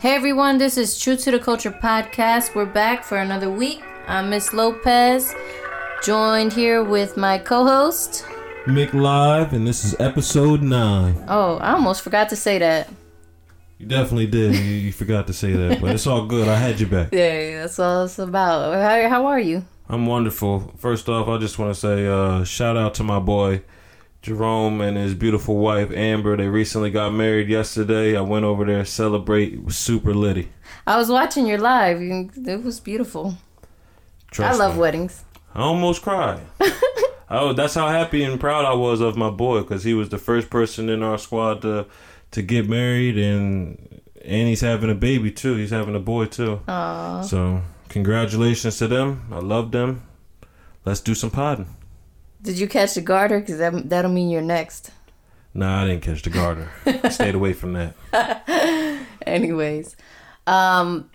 Hey everyone, this is True to the Culture podcast. We're back for another week. I'm Miss Lopez, joined here with my co-host. Mik Live, and this is episode nine. Oh, I almost forgot to say that. You definitely did. You, you forgot to say that, but it's all good. I had you back. Yeah, that's all it's about. How, how are you? I'm wonderful. First off, I just want to say uh, shout out to my boy Jerome and his beautiful wife Amber. They recently got married yesterday. I went over there to celebrate. It was super litty. I was watching your live. It was beautiful. Trust I love me. weddings. I almost cried. oh, that's how happy and proud I was of my boy because he was the first person in our squad to to get married and and he's having a baby too. He's having a boy too. Aww. So congratulations to them. I love them. Let's do some podding. Did you catch the garter? Because that, that'll mean you're next. Nah, I didn't catch the garter. Stayed away from that. Anyways, um,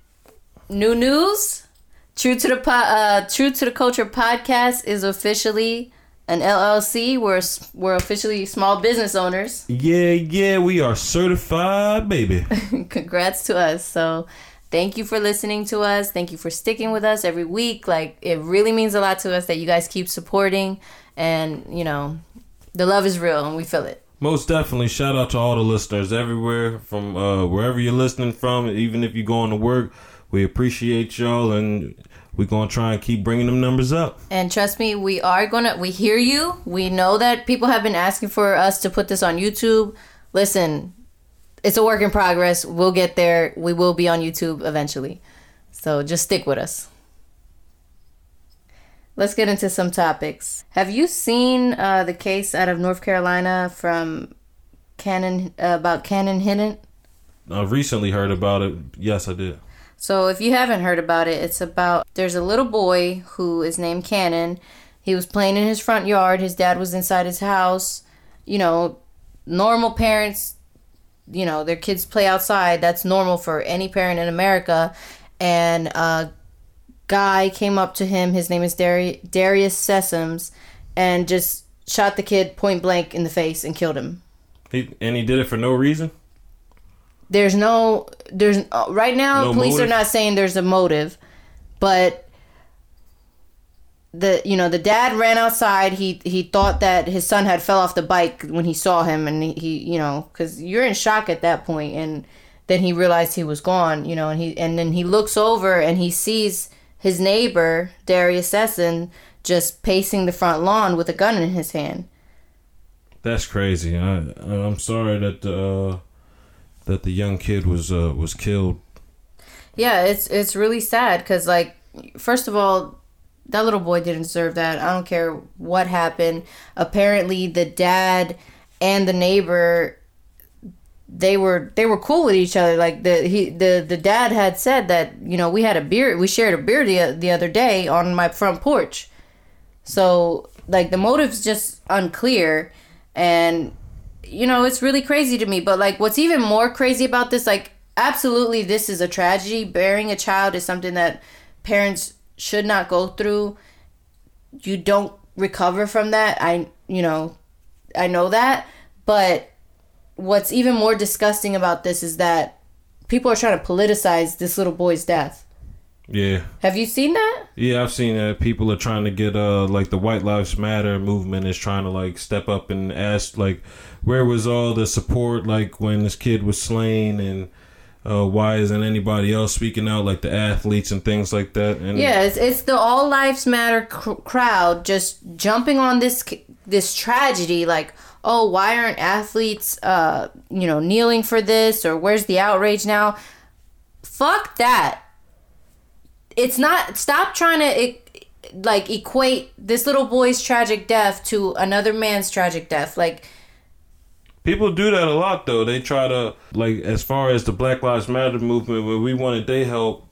new news. True to the po- uh, True to the Culture podcast is officially an LLC. We're we're officially small business owners. Yeah, yeah, we are certified, baby. Congrats to us. So, thank you for listening to us. Thank you for sticking with us every week. Like it really means a lot to us that you guys keep supporting, and you know, the love is real and we feel it. Most definitely, shout out to all the listeners everywhere from uh, wherever you're listening from. Even if you're going to work, we appreciate y'all, and we're gonna try and keep bringing them numbers up. And trust me, we are gonna. We hear you. We know that people have been asking for us to put this on YouTube. Listen, it's a work in progress. We'll get there. We will be on YouTube eventually. So just stick with us. Let's get into some topics. Have you seen uh, the case out of North Carolina from Cannon uh, about Cannon Hinnant? I've recently heard about it. Yes, I did. So if you haven't heard about it, it's about there's a little boy who is named Cannon. He was playing in his front yard. His dad was inside his house. You know, normal parents, you know, their kids play outside. That's normal for any parent in America. And a guy came up to him. His name is Dari- Darius Sessoms, and just shot the kid point blank in the face and killed him. He and he did it for no reason. there's no there's uh, right now No police motive? are not saying there's a motive but the you know the dad ran outside he he thought that his son had fell off the bike when he saw him and he, he you know because you're in shock at that point and then he realized he was gone you know and he and then he looks over and he sees his neighbor Darius Sessoms just pacing the front lawn with a gun in his hand That's crazy. I I'm sorry that uh, that the young kid was uh, was killed. Yeah, it's it's really sad because like first of all, that little boy didn't deserve that. I don't care what happened. Apparently, the dad and the neighbor they were they were cool with each other. Like the he the the dad had said that you know we had a beer we shared a beer the the other day on my front porch. So like the motive's just unclear, and you know it's really crazy to me. But like what's even more crazy about this, like absolutely this is a tragedy. Bearing a child is something that parents should not go through. You don't recover from that. I you know I know that, but what's even more disgusting about this is that people are trying to politicize this little boy's death. Yeah, Have you seen that? yeah. I've seen that people are trying to get uh like the White Lives Matter movement is trying to like step up and ask like where was all the support like when this kid was slain and. Uh, why isn't anybody else speaking out like the athletes and things like that? And Yeah, it's, it's the all lives matter cr- crowd just jumping on this this tragedy like, "Oh, why aren't athletes uh, you know, kneeling for this or where's the outrage now?" Fuck that. It's not stop trying to like equate this little boy's tragic death to another man's tragic death. Like People do that a lot though. They try to like as far as the Black Lives Matter movement where we wanted their help,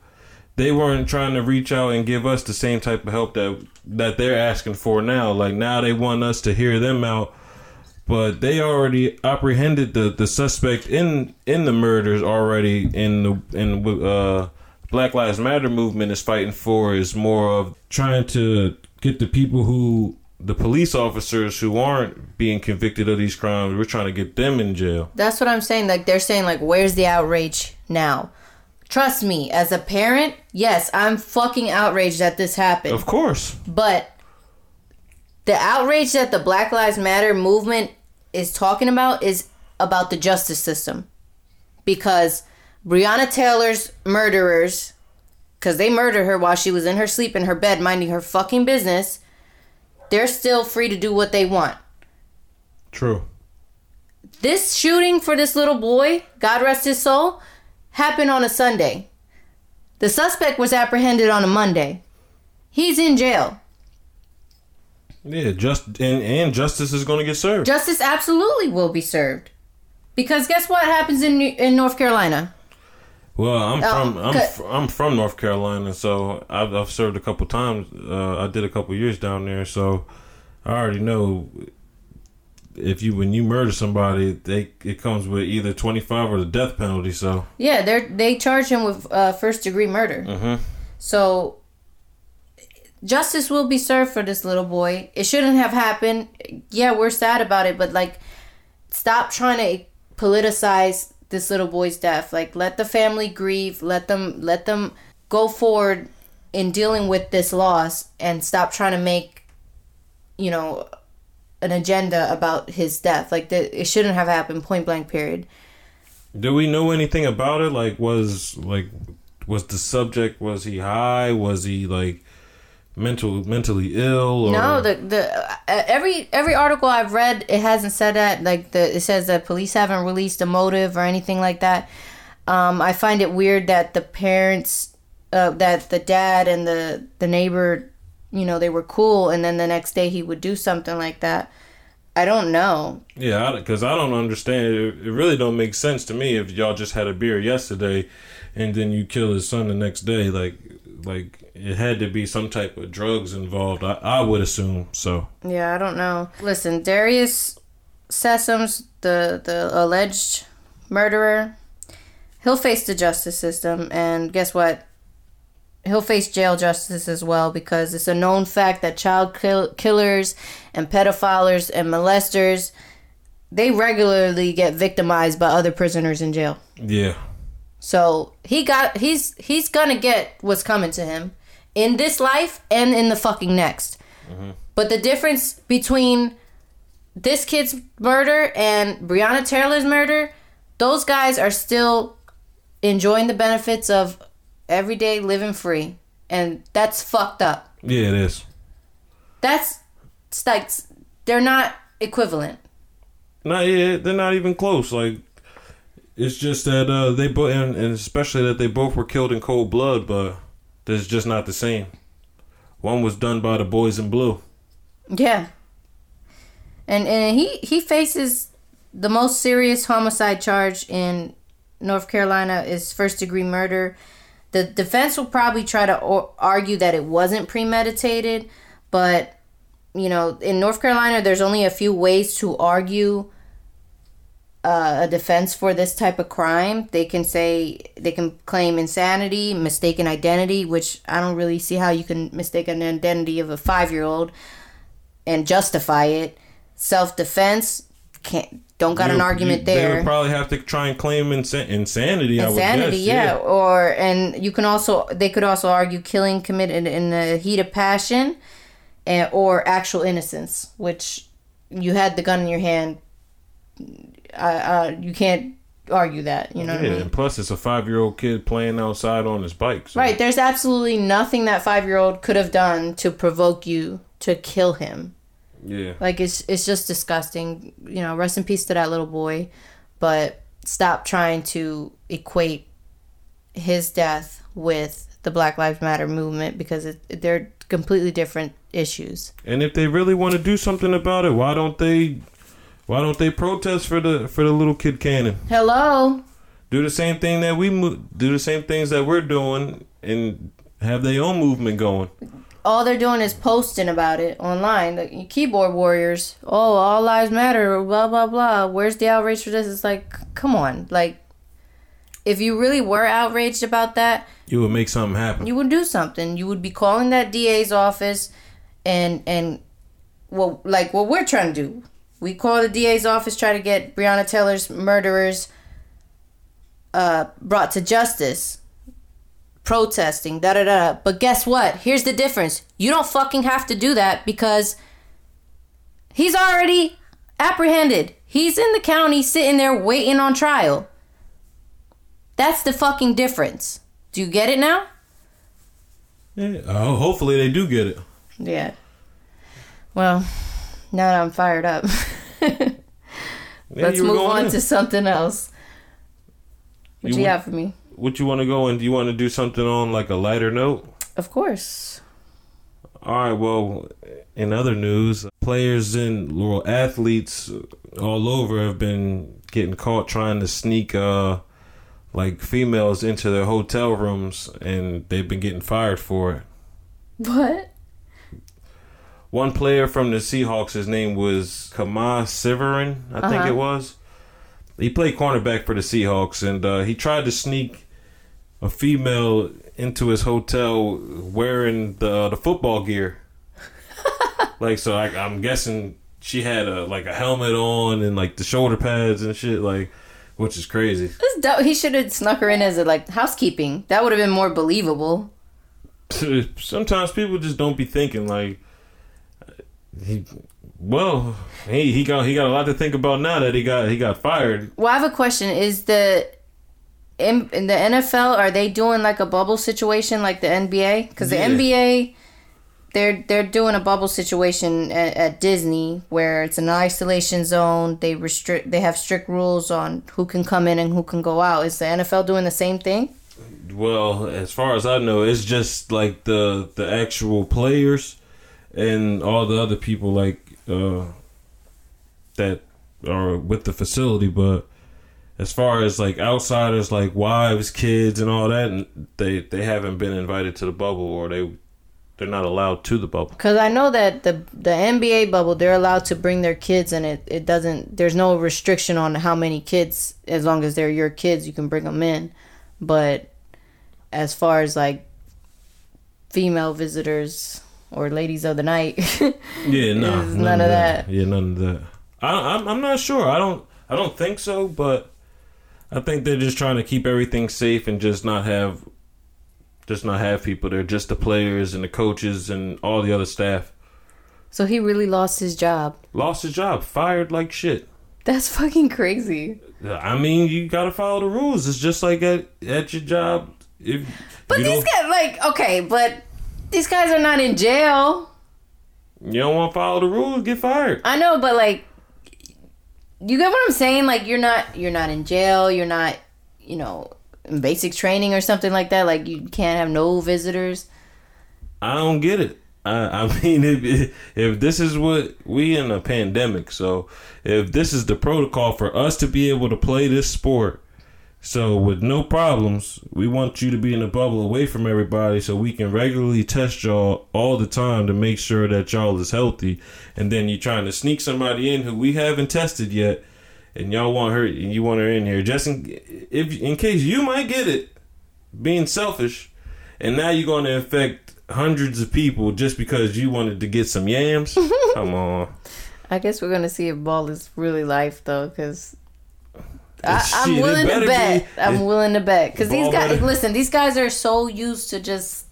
they weren't trying to reach out and give us the same type of help that that they're asking for now. Like now they want us to hear them out. But they already apprehended the, the suspect in in the murders already in the in uh Black Lives Matter movement is fighting for is more of trying to get the people who the police officers who aren't being convicted of these crimes, we're trying to get them in jail. That's what I'm saying. Like they're saying, like, where's the outrage now? Trust me, as a parent, yes, I'm fucking outraged that this happened. Of course. But the outrage that the Black Lives Matter movement is talking about is about the justice system. Because Breonna Taylor's murderers, because they murdered her while she was in her sleep in her bed minding her fucking business, they're still free to do what they want. True. This shooting for this little boy, God rest his soul, happened on a Sunday. The suspect was apprehended on a Monday. He's in jail. Yeah, just and, and justice is going to get served. Justice absolutely will be served. Because guess what happens in in North Carolina? Well, I'm Oh, from I'm I'm from North Carolina, so I've, I've served a couple times. Uh, I did a couple years down there, so I already know if you when you murder somebody, they it comes with either 25 or the death penalty. So Yeah, they they charge him with uh, first degree murder. Mhm. So justice will be served for this little boy. It shouldn't have happened. Yeah, we're sad about it, but like, stop trying to politicize this little boy's death. Like, let the family grieve. Let them let them go forward in dealing with this loss, and stop trying to make, you know, an agenda about his death. Like, the, it shouldn't have happened. Point blank. Period. do we know anything about it? Like was like was the subject was he high? Was he like mental mentally ill? Or, No, the the uh, every every article I've read, it hasn't said that. Like the it says that police haven't released a motive or anything like that. Um, I find it weird that the parents, uh, that the dad and the the neighbor, you know, they were cool, and then the next day he would do something like that. I don't know. Yeah, because I, don't understand. It, it really don't make sense to me if y'all just had a beer yesterday, and then you kill his son the next day. Like, like it had to be some type of drugs involved. I, I would assume so. Yeah, I don't know. Listen, Darius Sessoms, the the alleged murderer, he'll face the justice system, and guess what? He'll face jail justice as well because it's a known fact that child kill- killers and pedophiles and molesters they regularly get victimized by other prisoners in jail. Yeah, So he got he's he's gonna get what's coming to him in this life and in the fucking next. Mm-hmm. But the difference between this kid's murder and Breonna Taylor's murder, those guys are still enjoying the benefits of everyday living free, and that's fucked up. yeah, it is. That's like they're not equivalent. Not yeah, they're not even close. Like, it's just that uh, they both, and, and especially that they both were killed in cold blood, but it's just not the same. One was done by the boys in blue. Yeah. And and he he faces the most serious homicide charge in North Carolina is first degree murder. The defense will probably try to argue that it wasn't premeditated, but you know, in North Carolina there's only a few ways to argue uh, a defense for this type of crime. They can say they can claim insanity, mistaken identity, which I don't really see how you can mistake an identity of a 5-year-old and justify it. Self defense can't don't got You- an argument you- They there. would probably have to try and claim insa- insanity. I would Insanity, guess. yeah. Or and you can also they could also argue killing committed in the heat of passion, and or actual innocence, which you had the gun in your hand. Uh, uh, you can't argue that. You know what I mean? and plus it's a five year old kid playing outside on his bike. So. Right. There's absolutely nothing that five year old could have done to provoke you to kill him. Yeah. Like it's it's just disgusting. You know, rest in peace to that little boy, but stop trying to equate his death with the Black Lives Matter movement because it, they're completely different issues. And if they really want to do something about it, why don't they? Why don't they protest for the for the little kid cannon? Hello. Do the same thing that we mo- do the same things that we're doing and have their own movement going. All they're doing is posting about it online. Like keyboard warriors. Oh, all lives matter. Blah blah blah. Where's the outrage for this? It's like, come on. Like, if you really were outraged about that, You would make something happen. you would do something. You would be calling that DA's office and and well like what we're trying to do. We call the DA's office try to get Breonna Taylor's murderers uh brought to justice. protesting, da da da. But guess what? Here's the difference. You don't fucking have to do that because he's already apprehended. He's in the county sitting there waiting on trial. That's the fucking difference. Do you get it now? Yeah. Oh, hopefully they do get it. Yeah. Well, now that I'm fired up, let's move on in. to something else. What You you, would- got for me? What you want to go and do you want to do something on like a lighter note? Of course. All right. Well, in other news, players and well, athletes all over have been getting caught trying to sneak uh like females into their hotel rooms, and they've been getting fired for it. What? One player from the Seahawks, his name was Kemah Siverand, I think Uh-huh. it was. He played cornerback for the Seahawks, and uh, he tried to sneak a female into his hotel wearing the the football gear. like, so I, I'm guessing she had a like a helmet on and like the shoulder pads and shit, like, which is crazy. He should have snuck her in as a like housekeeping. That would have been more believable. Sometimes people just don't be thinking like he. Well, he he got he got a lot to think about now that he got he got fired. Well, I have a question. Is the in, in the NFL are they doing like a bubble situation like the NBA? Because the Yeah. NBA they're they're doing a bubble situation at, at Disney where it's an isolation zone. They restrict they have strict rules on who can come in and who can go out. Is the NFL doing the same thing? Well, as far as I know, it's just like the the actual players and all the other people like uh that are with the facility, but as far as like outsiders like wives, kids and all that, they they haven't been invited to the bubble or they they're not allowed to the bubble. Because I know that the the NBA bubble they're allowed to bring their kids and it it doesn't there's no restriction on how many kids as long as they're your kids you can bring them in, but as far as like female visitors or ladies of the night, Yeah, no, There's none of that. Yeah, none of that. I, I'm I'm not sure. I don't I don't think so, but I think they're just trying to keep everything safe and just not have just not have people there, just the players and the coaches and all the other staff. so he really lost his job. Lost his job, fired like shit. That's fucking crazy. I mean, you gotta follow the rules. It's just like at at your job. If But you these guys like okay, but these guys are not in jail. you don't want to follow the rules, get fired. I know, but like, you get what I'm saying? Like, you're not you're not in jail. You're not, you know, in basic training or something like that. Like, you can't have no visitors. I don't get it. I, I mean, if if this is what we in a pandemic, so if this is the protocol for us to be able to play this sport, so with no problems, we want you to be in a bubble away from everybody, so we can regularly test y'all all the time to make sure that y'all is healthy. And then you're trying to sneak somebody in who we haven't tested yet, and y'all want her, and you want her in here just in if in case you might get it, being selfish, and now you're going to infect hundreds of people just because you wanted to get some yams. Come on. I guess we're gonna see if ball is really life though, because. I'm Shit, willing to bet. be- I'm willing to bet because these guys. better- Listen, these guys are so used to just.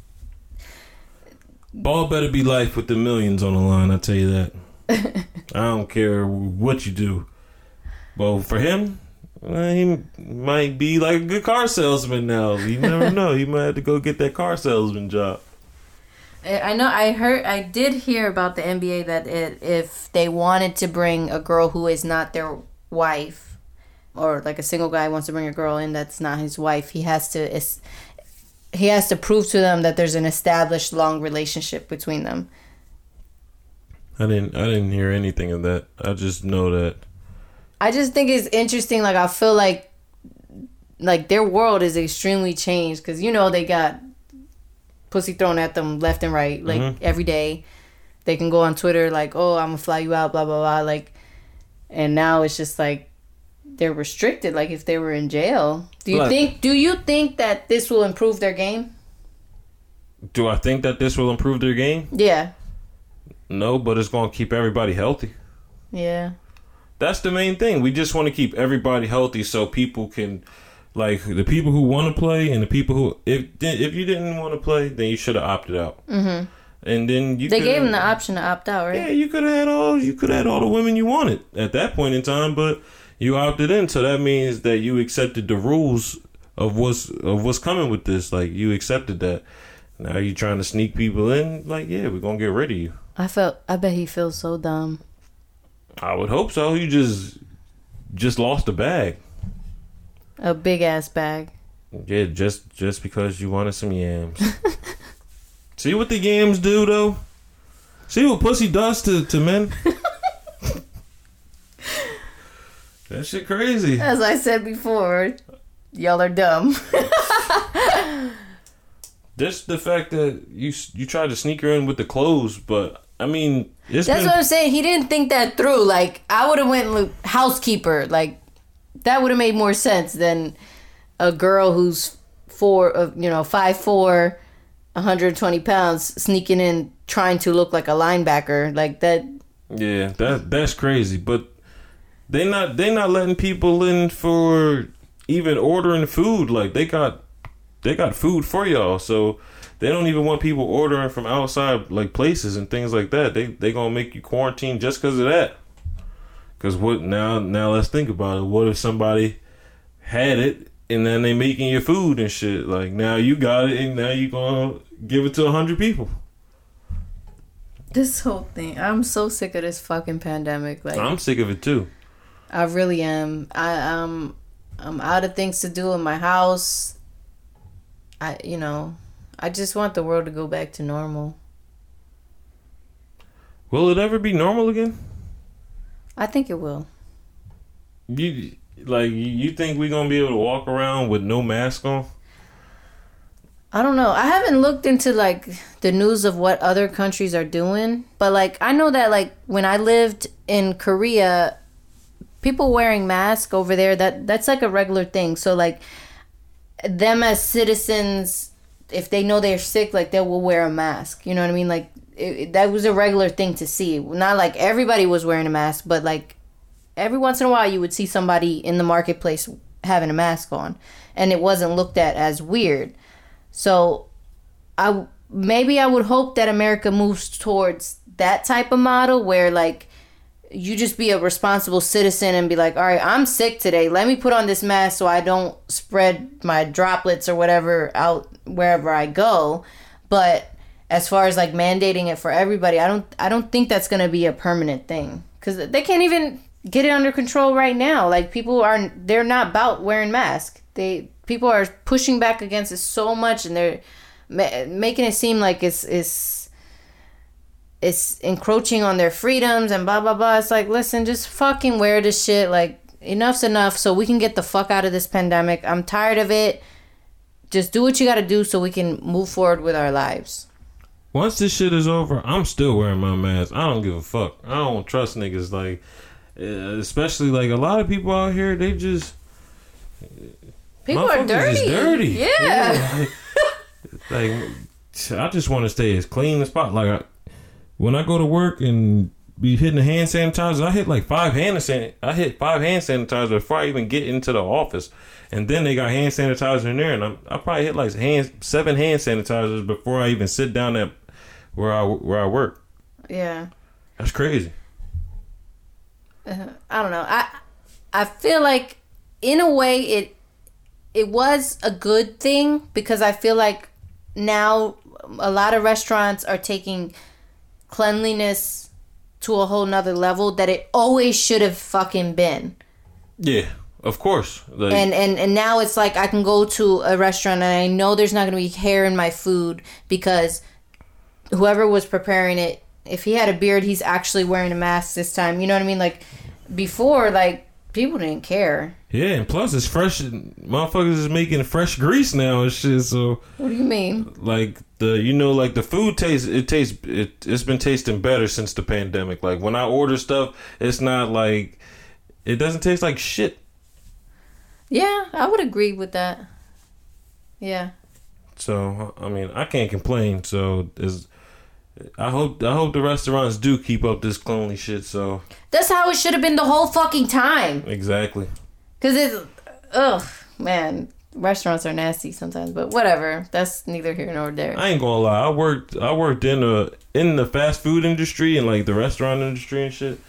Ball better be life with the millions on the line. I tell you that. I don't care what you do. Well, for him, well, he might be like a good car salesman now. You never know. He might have to go get that car salesman job. I know. I heard. I did hear about the NBA that it, if they wanted to bring a girl who is not their wife, or like a single guy wants to bring a girl in that's not his wife, he has to. es- He has to prove to them that there's an established long relationship between them. I didn't. I didn't hear anything of that. I just know that. I just think it's interesting. Like I feel like, like their world is extremely changed because you know they got pussy thrown at them left and right, like Mhm. every day. They can go on Twitter like, "Oh, I'm gonna fly you out," blah blah blah. Like, and now it's just like they're restricted. Like if they were in jail, do you think? Do you think that this will improve their game? Do I think that this will improve their game? Yeah, No, but it's going to keep everybody healthy. yeah. That's the main thing. We just want to keep everybody healthy so people can Like the people who want to play and the people who if if you didn't want to play, then you should have opted out. Mm-hmm. And then you They gave him the option to opt out, right? yeah, you could have had all you could have had all the women you wanted at that point in time, but you opted in, so that means that you accepted the rules of what's of what's coming with this. Like you accepted that. Now you trying to sneak people in. Like yeah, we're gonna get rid of you. I felt. I bet he feels so dumb. I would hope so. You just just lost a bag. A big ass bag. Yeah, just just because you wanted some yams. See what the yams do though. See what pussy does to to men. that shit crazy. As I said before, y'all are dumb. Just the fact that you you tried to sneak her in with the clothes, but I mean, That's been what I'm saying. He didn't think that through. Like I would have went housekeeper. Like that would have made more sense than a girl who's four, uh, you know, five four, 120 pounds, sneaking in trying to look like a linebacker. Like that. yeah, that that's crazy. But they not they not letting people in for even ordering food. Like they got they got food for y'all, so they don't even want people ordering from outside like places and things like that. They they gonna make you quarantine just because of that. Cause what now? Now let's think about it. What if somebody had it and then they making your food and shit? Like now you got it and now you gonna give it to a hundred people. This whole thing. I'm so sick of this fucking pandemic. Like I'm sick of it too. I really am. I um I'm out of things to do in my house. I you know, I just want the world to go back to normal. Will it ever be normal again? I think it will. You like you think we're gonna be able to walk around with no mask on? I don't know. I haven't looked into like the news of what other countries are doing, but like I know that like when I lived in Korea, people wearing masks over there that that's like a regular thing. So like them as citizens if they know they're sick like they will wear a mask. You know what I mean? Like it, that was a regular thing to see. Not like everybody was wearing a mask, but like every once in a while you would see somebody in the marketplace having a mask on and it wasn't looked at as weird. So I maybe I would hope that America moves towards that type of model where like you just be a responsible citizen and be like, all right, I'm sick today. Let me put on this mask so I don't spread my droplets or whatever out wherever I go. But as far as like mandating it for everybody, I don't I don't think that's gonna be a permanent thing because they can't even get it under control right now. Like people are they're not about wearing masks. They people are pushing back against it so much and they're ma- making it seem like it's it's it's encroaching on their freedoms and blah blah blah. It's like, listen, just fucking wear this shit. Like, enough's enough, so we can get the fuck out of this pandemic. I'm tired of it. Just do what you got to do so we can move forward with our lives. Once this shit is over, I'm still wearing my mask. I don't give a fuck. I don't trust niggas like, uh, especially like a lot of people out here. They just People are dirty. dirty. Yeah. like, like, I just want to stay as clean as possible. Like, I, when I go to work and be hitting the hand sanitizer, I hit like five hand san- I hit five hand sanitizer before I even get into the office, and then they got hand sanitizer in there, and I'm, I probably hit like hand seven hand sanitizers before I even sit down at where I where I work. Yeah. That's crazy. Uh, I don't know. I I feel like in a way it it was a good thing because I feel like now a lot of restaurants are taking cleanliness to a whole nother level that it always should have fucking been. Yeah, of course. Like, And and and now it's like I can go to a restaurant and I know there's not going to be hair in my food because whoever was preparing it, if he had a beard, he's actually wearing a mask this time. You know what I mean? Like before, like people didn't care. yeah, and plus it's fresh. Motherfuckers is making fresh grease now and shit. So What do you mean? like the you know like the food taste it tastes it, it's been tasting better since the pandemic like when i order stuff it's not like it doesn't taste like shit Yeah, I would agree with that. Yeah. so i mean i can't complain so is i hope i hope the restaurants do keep up this cleanly shit so That's how it should have been the whole fucking time. exactly Cause it's ugh. man, restaurants are nasty sometimes, but whatever. That's neither here nor there. I ain't gonna lie. I worked. I worked in the in the fast food industry and like the restaurant industry and shit.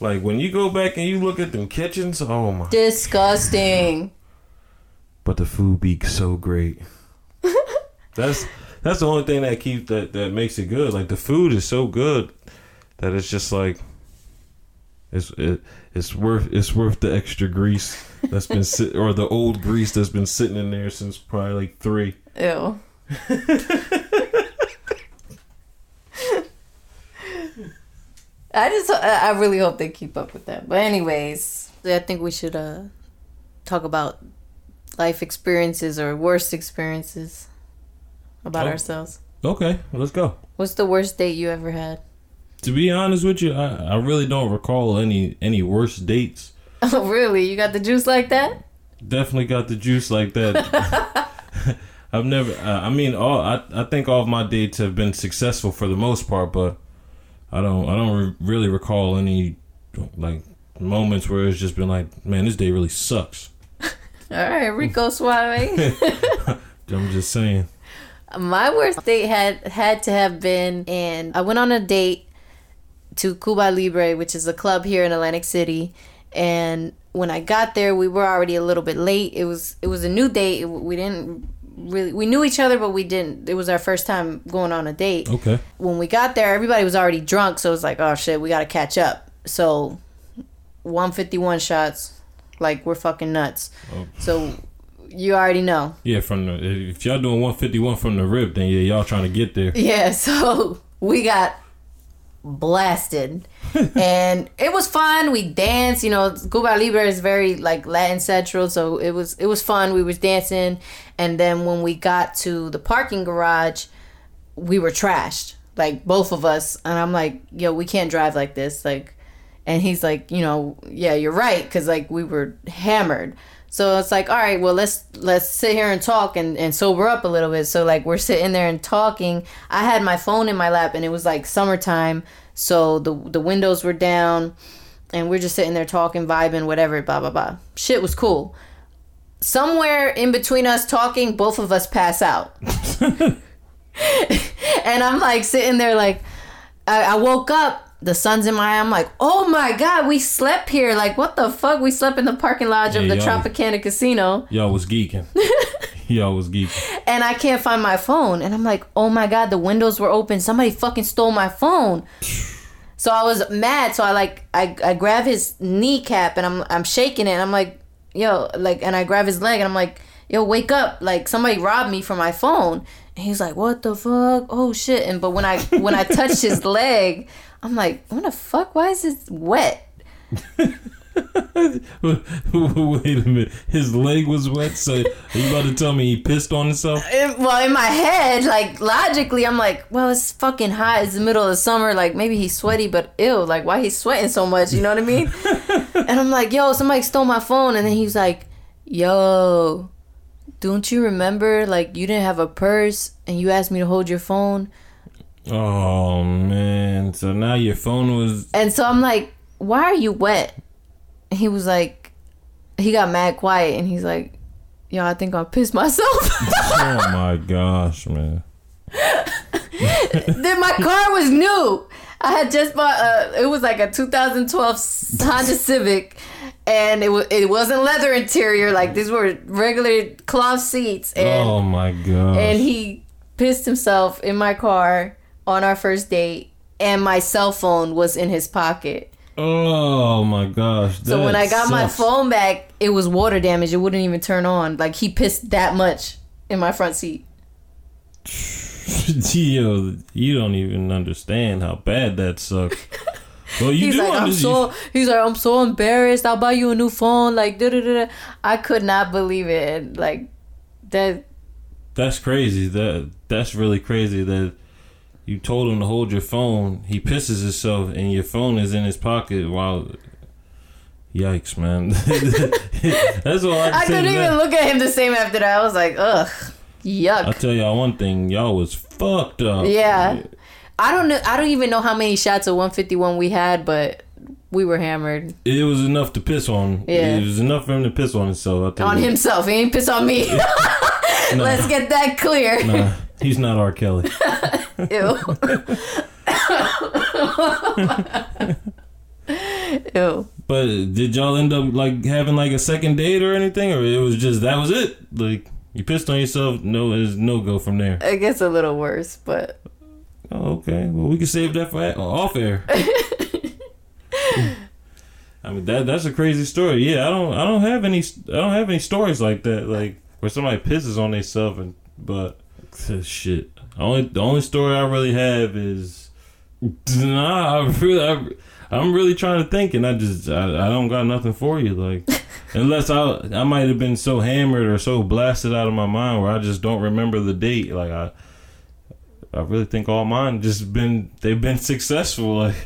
Like when you go back and you look at them kitchens, oh my! Disgusting. But the food be so great. that's that's the only thing that keeps that that makes it good. Like the food is so good that it's just like it's it, it's worth it's worth the extra grease that's been sit or the old grease that's been sitting in there since probably like three. Ew. I just I I really hope they keep up with that. But anyways, I think we should uh talk about life experiences or worst experiences about Oh. ourselves. Okay, let's go. What's the worst date you ever had? To be honest with you, I, I really don't recall any any worst dates. Oh, really? You got the juice like that? Definitely got the juice like that. I've never. Uh, I mean, all I I think all of my dates have been successful for the most part, but I don't I don't re- really recall any like moments where it's just been like, man, this day really sucks. All right, Rico Suave. I'm just saying. My worst date had had to have been, and I went on a date to Cuba Libre, which is a club here in Atlantic City. And when I got there, we were already a little bit late. It was it was a new date. We didn't really we knew each other, but we didn't. It was our first time going on a date. Okay. When we got there, everybody was already drunk, so it was like, oh shit, we gotta catch up. So, one fifty one shots, like we're fucking nuts. Oh. So, you already know. Yeah, from the if y'all doing 151 from the rip, then yeah, y'all trying to get there. Yeah, so we got blasted. and it was fun. We danced, you know, Cuba Libre is very like Latin central, so it was it was fun. We was dancing and then when we got to the parking garage, we were trashed. Like both of us. And I'm like, yo, we can't drive like this. Like and he's like, you know, yeah, you're right, because like we were hammered. So it's like, all right, well let's let's sit here and talk and, and sober up a little bit. So like we're sitting there and talking. I had my phone in my lap and it was like summertime, so the the windows were down, and we're just sitting there talking, vibing, whatever, blah blah blah. Shit was cool. Somewhere in between us talking, both of us pass out. and I'm like sitting there like I, I woke up the sun's in my eye. I'm like, oh my god, we slept here. Like, what the fuck? We slept in the parking lodge of the Tropicana Casino, Y'all was geeking. y'all was geeking. and I can't find my phone. And I'm like, oh my god, the windows were open. Somebody fucking stole my phone. So I was mad. So I like, I, I grab his kneecap and I'm, I'm shaking it. And I'm like, yo, like, and I grab his leg and I'm like, yo, wake up! Like somebody robbed me from my phone. And he's like, what the fuck? Oh shit! And but when I when I touched his leg, I'm like, what the fuck? Why is this wet? Wait a minute. His leg was wet, so are you about to tell me he pissed on himself? in- well, in my head, like logically, I'm like, well, it's fucking hot. It's the middle of the summer. Like maybe he's sweaty, but ew, like why he's sweating so much? You know what I mean? and I'm like, yo, somebody stole my phone. And then he's like, yo, don't you remember? Like you didn't have a purse, and you asked me to hold your phone. Oh man! So now your phone was. And so I'm like, why are you wet? He was like, he got mad quiet, and he's like, yo, I think I pissed myself. Oh my gosh, man! then my car was new. I had just bought a. It was like a 2012 Honda Civic, and it was it wasn't leather interior. Like these were regular cloth seats, and oh my god! and he pissed himself in my car on our first date, and my cell phone was in his pocket. oh my gosh! So when I got my phone back, it was water damage. It wouldn't even turn on. Like he pissed that much in my front seat. Yo, you don't even understand how bad that sucks. Well, you He's do like, I'm so. He's like, I'm so embarrassed. I'll buy you a new phone. Like, da da da. I could not believe it. Like, that. That's crazy. That that's really crazy. That you told him to hold your phone. He pisses himself, and your phone is in his pocket. While, yikes, man. that's all I I couldn't that. even look at him the same after that. I was like, ugh, I'll tell y'all one thing. Y'all was fucked up. Yeah. I don't know. I don't even know how many shots of 151 we had, but we were hammered It was enough to piss on. Yeah. It was enough for him to piss on himself. On himself. He ain't piss on me. Let's get that clear. Nah, he's not R. Kelly. Ew. Ew. But did y'all end up like having like a second date or anything, or it was just that was it? Like you pissed on yourself. No, it's no go from there. It gets a little worse, but Oh, okay. Well, we can save that for off air. I mean that that's a crazy story. Yeah, I don't I don't have any I don't have any stories like that like where somebody pisses on themselves and but shit. Only the only story I really have is nah. I really I, I'm really trying to think and I just I, I don't got nothing for you like unless I I might have been so hammered or so blasted out of my mind where I just don't remember the date like I. I really think all mine just been they've been successful. Like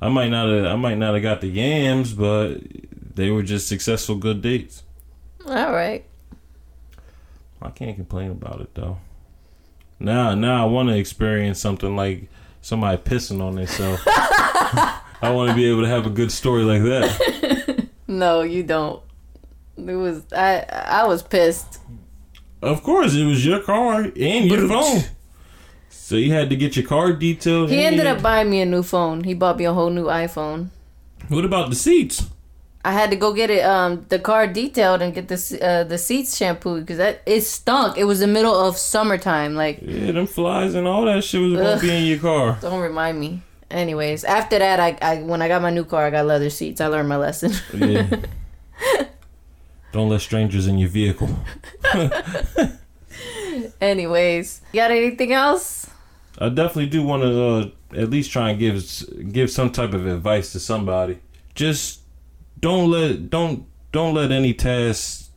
I might not have I might not have got the yams, but they were just successful good dates. all right. I can't complain about it though. Now now I want to experience something like somebody pissing on themselves. I want to be able to have a good story like that. No, you don't. It was I. I was pissed. Of course, it was your car and your phone. So you had to get your car detailed. He ended up buying me a new phone. He bought me a whole new iPhone. What about the seats? I had to go get it, um, the car detailed and get the uh, the seats shampooed because that it stunk. It was the middle of summertime. Like, Yeah, them flies and all that shit was gonna be in your car. don't remind me. Anyways, after that, I, I when I got my new car, I got leather seats. I learned my lesson. Yeah. Don't let strangers in your vehicle. Anyways, you got anything else? I definitely do want to uh, at least try and give give some type of advice to somebody. Just don't let don't don't let any task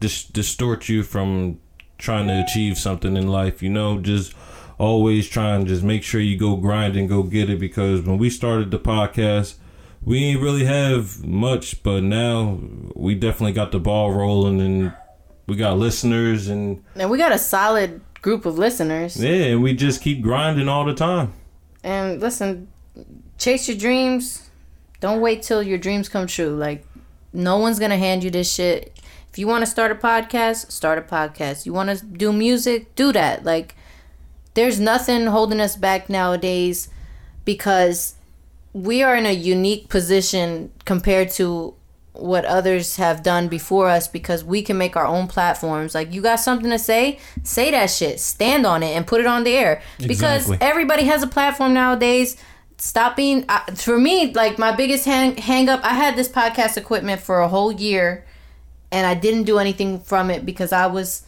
dis- distort you from trying to achieve something in life. You know, just always trying to just make sure you go grind and go get it. Because when we started the podcast, we ain't really have much, but now we definitely got the ball rolling and we got listeners and And we got a solid group of listeners. yeah, and we just keep grinding all the time. And listen, chase your dreams. Don't wait till your dreams come true. Like, no one's gonna hand you this shit. If you want to start a podcast, start a podcast. You want to do music, do that. Like, there's nothing holding us back nowadays because we are in a unique position compared to what others have done before us because we can make our own platforms. Like you got something to say, say that shit. Stand on it and put it on the air. Because Exactly. everybody has a platform nowadays. Stop being uh, for me like my biggest hang, hang up. I had this podcast equipment for a whole year and I didn't do anything from it because I was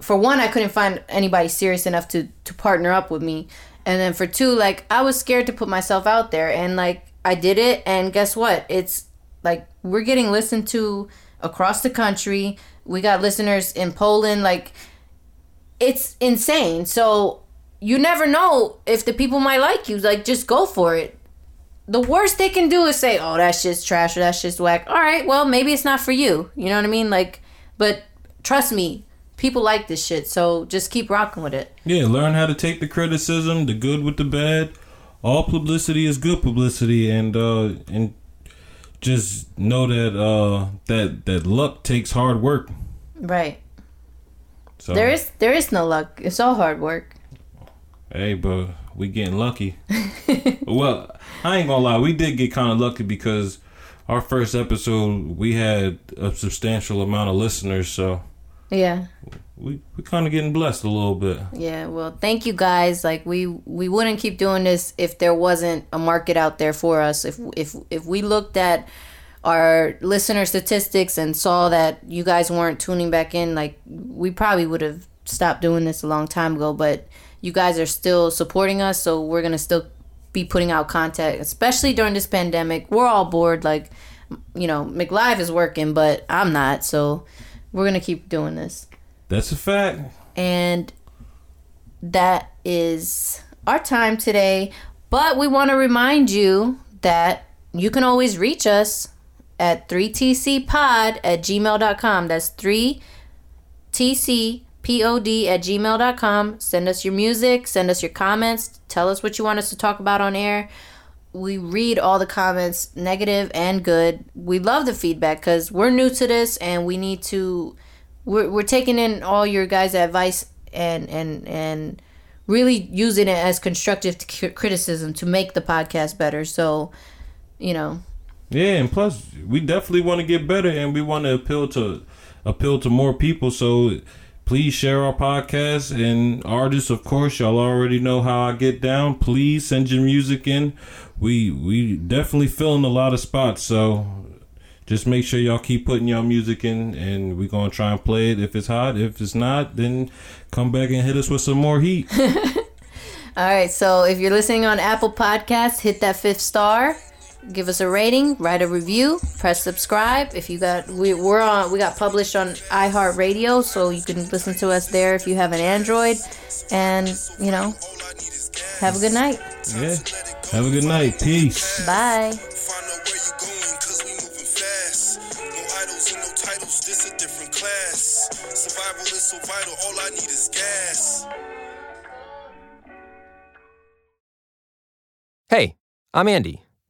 for one I couldn't find anybody serious enough to to partner up with me. And then for two like I was scared to put myself out there and like I did it and guess what? It's like we're getting listened to across the country. We got listeners in Poland like it's insane. So you never know if the people might like you. Like just go for it. The worst they can do is say, "Oh, that shit's trash or that shit's whack." All right, well, maybe it's not for you. You know what I mean? Like, but trust me, people like this shit. So just keep rocking with it. Yeah, learn how to take the criticism, the good with the bad. All publicity is good publicity, and uh, and just know that uh, that that luck takes hard work. Right. So There is there is no luck. It's all hard work. hey, but we getting lucky. well, I ain't gonna lie, we did get kind of lucky because our first episode we had a substantial amount of listeners, so Yeah. we we kind of getting blessed a little bit. Yeah, well, thank you guys. Like we we wouldn't keep doing this if there wasn't a market out there for us. If if if we looked at our listener statistics and saw that you guys weren't tuning back in, like we probably would have stopped doing this a long time ago, but you guys are still supporting us, so we're going to still be putting out content, especially during this pandemic. We're all bored like you know, Mik Live is working, but I'm not, so we're going to keep doing this. That's a fact. And that is our time today. But we want to remind you that you can always reach us at 3tcpod at gmail.com. That's 3tcpod at gmail.com. Send us your music, send us your comments, tell us what you want us to talk about on air. We read all the comments, negative and good. We love the feedback because we're new to this and we need to. We're, we're taking in all your guys' advice and and and really using it as constructive criticism to make the podcast better. So, you know. Yeah, and plus we definitely want to get better and we want to appeal to appeal to more people. So please share our podcast. And artists of course y'all already know how i get down. Please send your music in. We we definitely filling a lot of spots. So just make sure y'all keep putting y'all music in and we're gonna try and play it. If it's hot if it's not then come back and hit us with some more heat. All right. So if you're listening on apple podcasts hit that fifth star give us a rating, write a review, press subscribe. If you got we we're on we got published on iHeartRadio, so you can listen to us there if you have an Android. And you know, have a good night. Yeah. Have a good night. Peace. Bye. Hey, I'm Andy.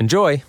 Enjoy!